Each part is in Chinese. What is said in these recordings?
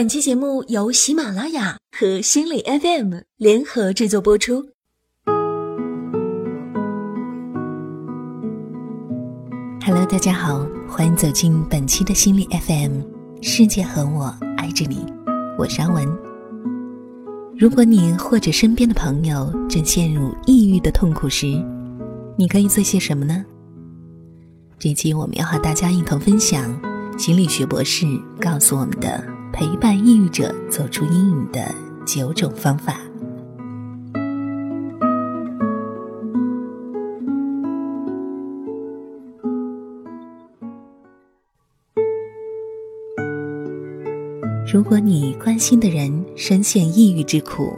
本期节目由喜马拉雅和心理 FM 联合制作播出。Hello，大家好，欢迎走进本期的心理 FM，世界和我爱着你，我是阿文。如果你或者身边的朋友正陷入抑郁的痛苦时，你可以做些什么呢？这期我们要和大家一同分享心理学博士告诉我们的陪伴抑郁者走出阴影的九种方法。如果你关心的人深陷抑郁之苦，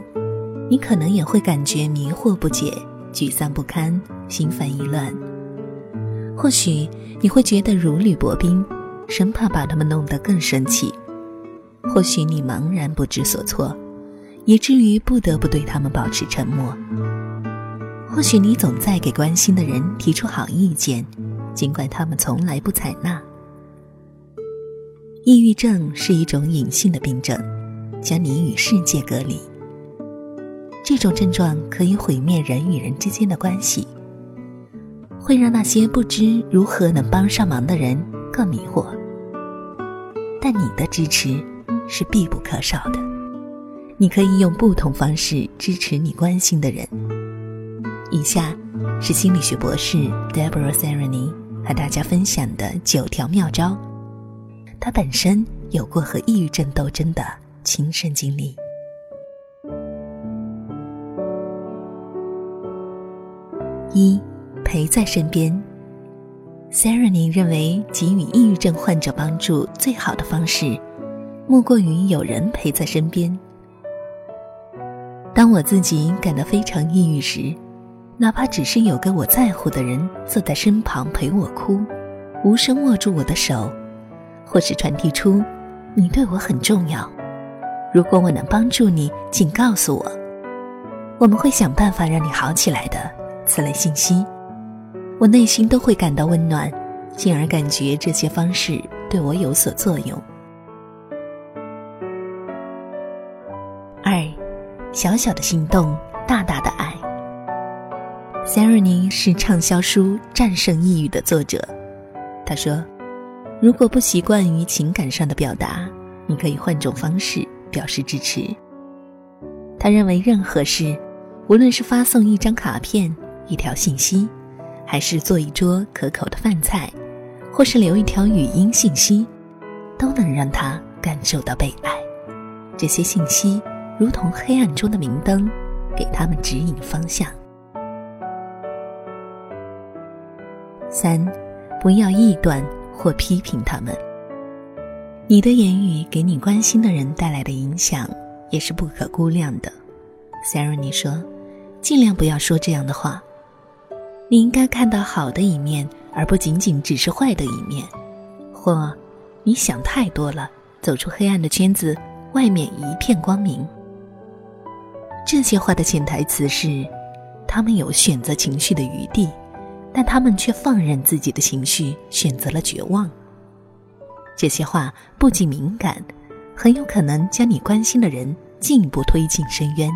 你可能也会感觉迷惑不解、沮丧不堪、心烦意乱。或许你会觉得如履薄冰，生怕把他们弄得更生气；或许你茫然不知所措，以至于不得不对他们保持沉默；或许你总在给关心的人提出好意见，尽管他们从来不采纳。抑郁症是一种隐性的病症，将你与世界隔离。这种症状可以毁灭人与人之间的关系。会让那些不知如何能帮上忙的人更迷惑，但你的支持是必不可少的。你可以用不同方式支持你关心的人。以下是心理学博士 Deborah Sereni 和大家分享的九条妙招。他本身有过和抑郁症斗争的亲身经历。一。陪在身边。Sereni 认为，给予抑郁症患者帮助最好的方式，莫过于有人陪在身边。当我自己感到非常抑郁时，哪怕只是有个我在乎的人坐在身旁陪我哭，无声握住我的手，或是传递出“你对我很重要”，如果我能帮助你，请告诉我，我们会想办法让你好起来的。此类信息。我内心都会感到温暖，进而感觉这些方式对我有所作用。小小的心动，大大的爱。Sereni 是畅销书《战胜抑郁》的作者。他说：“如果不习惯于情感上的表达，你可以换种方式表示支持。”他认为任何事，无论是发送一张卡片、一条信息。还是做一桌可口的饭菜，或是留一条语音信息，都能让他感受到被爱。这些信息如同黑暗中的明灯，给他们指引方向。三，不要臆断或批评他们。你的言语给你关心的人带来的影响也是不可估量的。Sarah 说：“尽量不要说这样的话。”你应该看到好的一面，而不仅仅只是坏的一面。或，你想太多了，走出黑暗的圈子，外面一片光明。这些话的潜台词是，他们有选择情绪的余地，但他们却放任自己的情绪，选择了绝望。这些话不仅敏感，很有可能将你关心的人进一步推进深渊。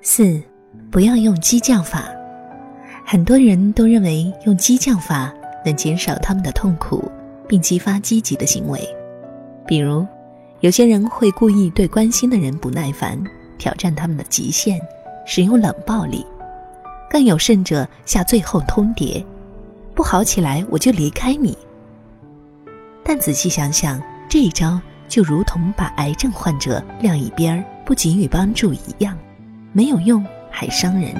四。不要用激将法，很多人都认为用激将法能减少他们的痛苦，并激发积极的行为。比如，有些人会故意对关心的人不耐烦，挑战他们的极限，使用冷暴力；更有甚者下最后通牒：“不好起来我就离开你。”但仔细想想，这一招就如同把癌症患者晾一边儿，不给予帮助一样，没有用。还伤人。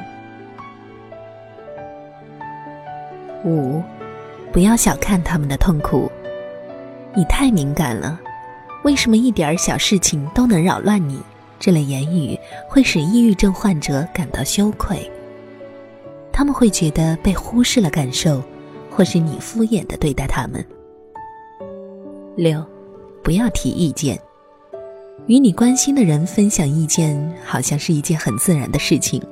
五，不要小看他们的痛苦。你太敏感了，为什么一点小事情都能扰乱你？这类言语会使抑郁症患者感到羞愧，他们会觉得被忽视了感受，或是你敷衍的对待他们。六，不要提意见。与你关心的人分享意见，好像是一件很自然的事情。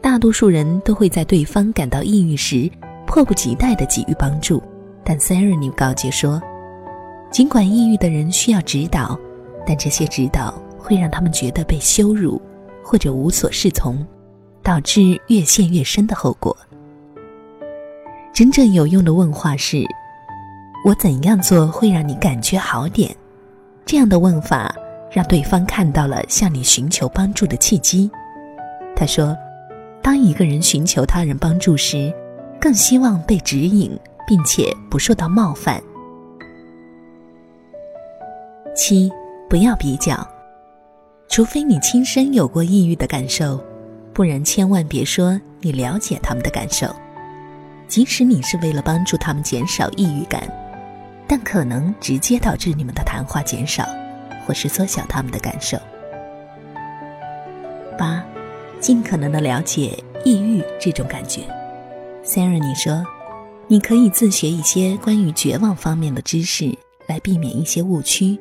大多数人都会在对方感到抑郁时，迫不及待地给予帮助。但 Sarah 告诫说：“尽管抑郁的人需要指导，但这些指导会让他们觉得被羞辱，或者无所适从，导致越陷越深的后果。真正有用的问话是：“我怎样做会让你感觉好点？”这样的问法让对方看到了向你寻求帮助的契机。他说：“当一个人寻求他人帮助时，更希望被指引，并且不受到冒犯。”七，不要比较，除非你亲身有过抑郁的感受，不然千万别说你了解他们的感受。即使你是为了帮助他们减少抑郁感，但可能直接导致你们的谈话减少，或是缩小他们的感受。八，尽可能的了解抑郁这种感觉。Sarah，你说，你可以自学一些关于绝望方面的知识，来避免一些误区。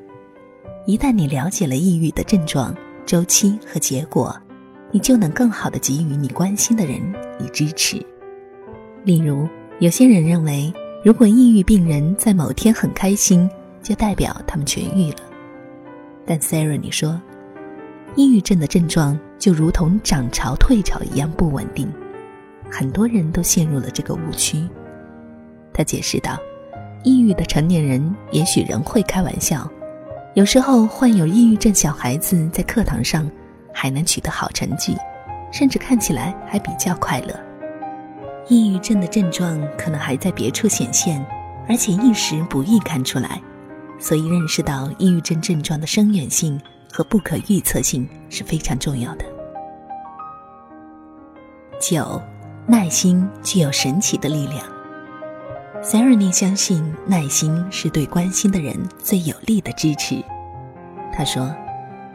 一旦你了解了抑郁的症状、周期和结果，你就能更好的给予你关心的人以支持。例如，有些人认为，如果抑郁病人在某天很开心，就代表他们痊愈了。但 Sarah，你说，抑郁症的症状就如同涨潮退潮一样不稳定，很多人都陷入了这个误区。他解释道：“抑郁的成年人也许仍会开玩笑，有时候患有抑郁症小孩子在课堂上还能取得好成绩，甚至看起来还比较快乐。”抑郁症的症状可能还在别处显现，而且一时不易看出来，所以认识到抑郁症症状的深远性和不可预测性是非常重要的。九，耐心具有神奇的力量。塞尔尼相信耐心是对关心的人最有力的支持。他说：“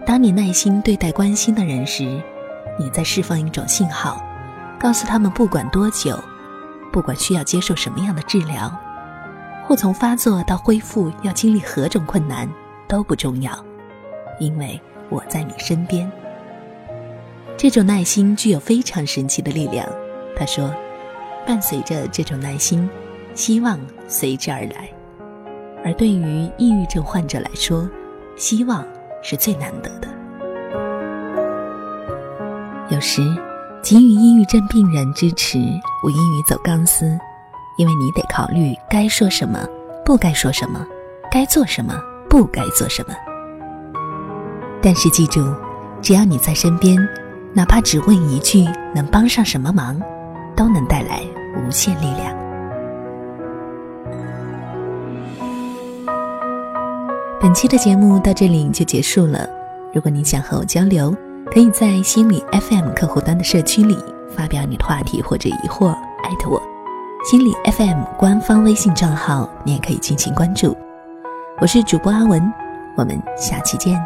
当你耐心对待关心的人时，你在释放一种信号。”告诉他们，不管多久，不管需要接受什么样的治疗，或从发作到恢复要经历何种困难，都不重要，因为我在你身边。这种耐心具有非常神奇的力量。他说，伴随着这种耐心，希望随之而来。而对于抑郁症患者来说，希望是最难得的。有时。给予抑郁症病人支持，无异于走钢丝，因为你得考虑该说什么，不该说什么，该做什么，不该做什么。但是记住，只要你在身边，哪怕只问一句能帮上什么忙，都能带来无限力量。本期的节目到这里就结束了。如果你想和我交流，可以在心理 FM 客户端的社区里发表你的话题或者疑惑，艾特我。心理 FM 官方微信账号你也可以进行关注。我是主播阿文，我们下期见。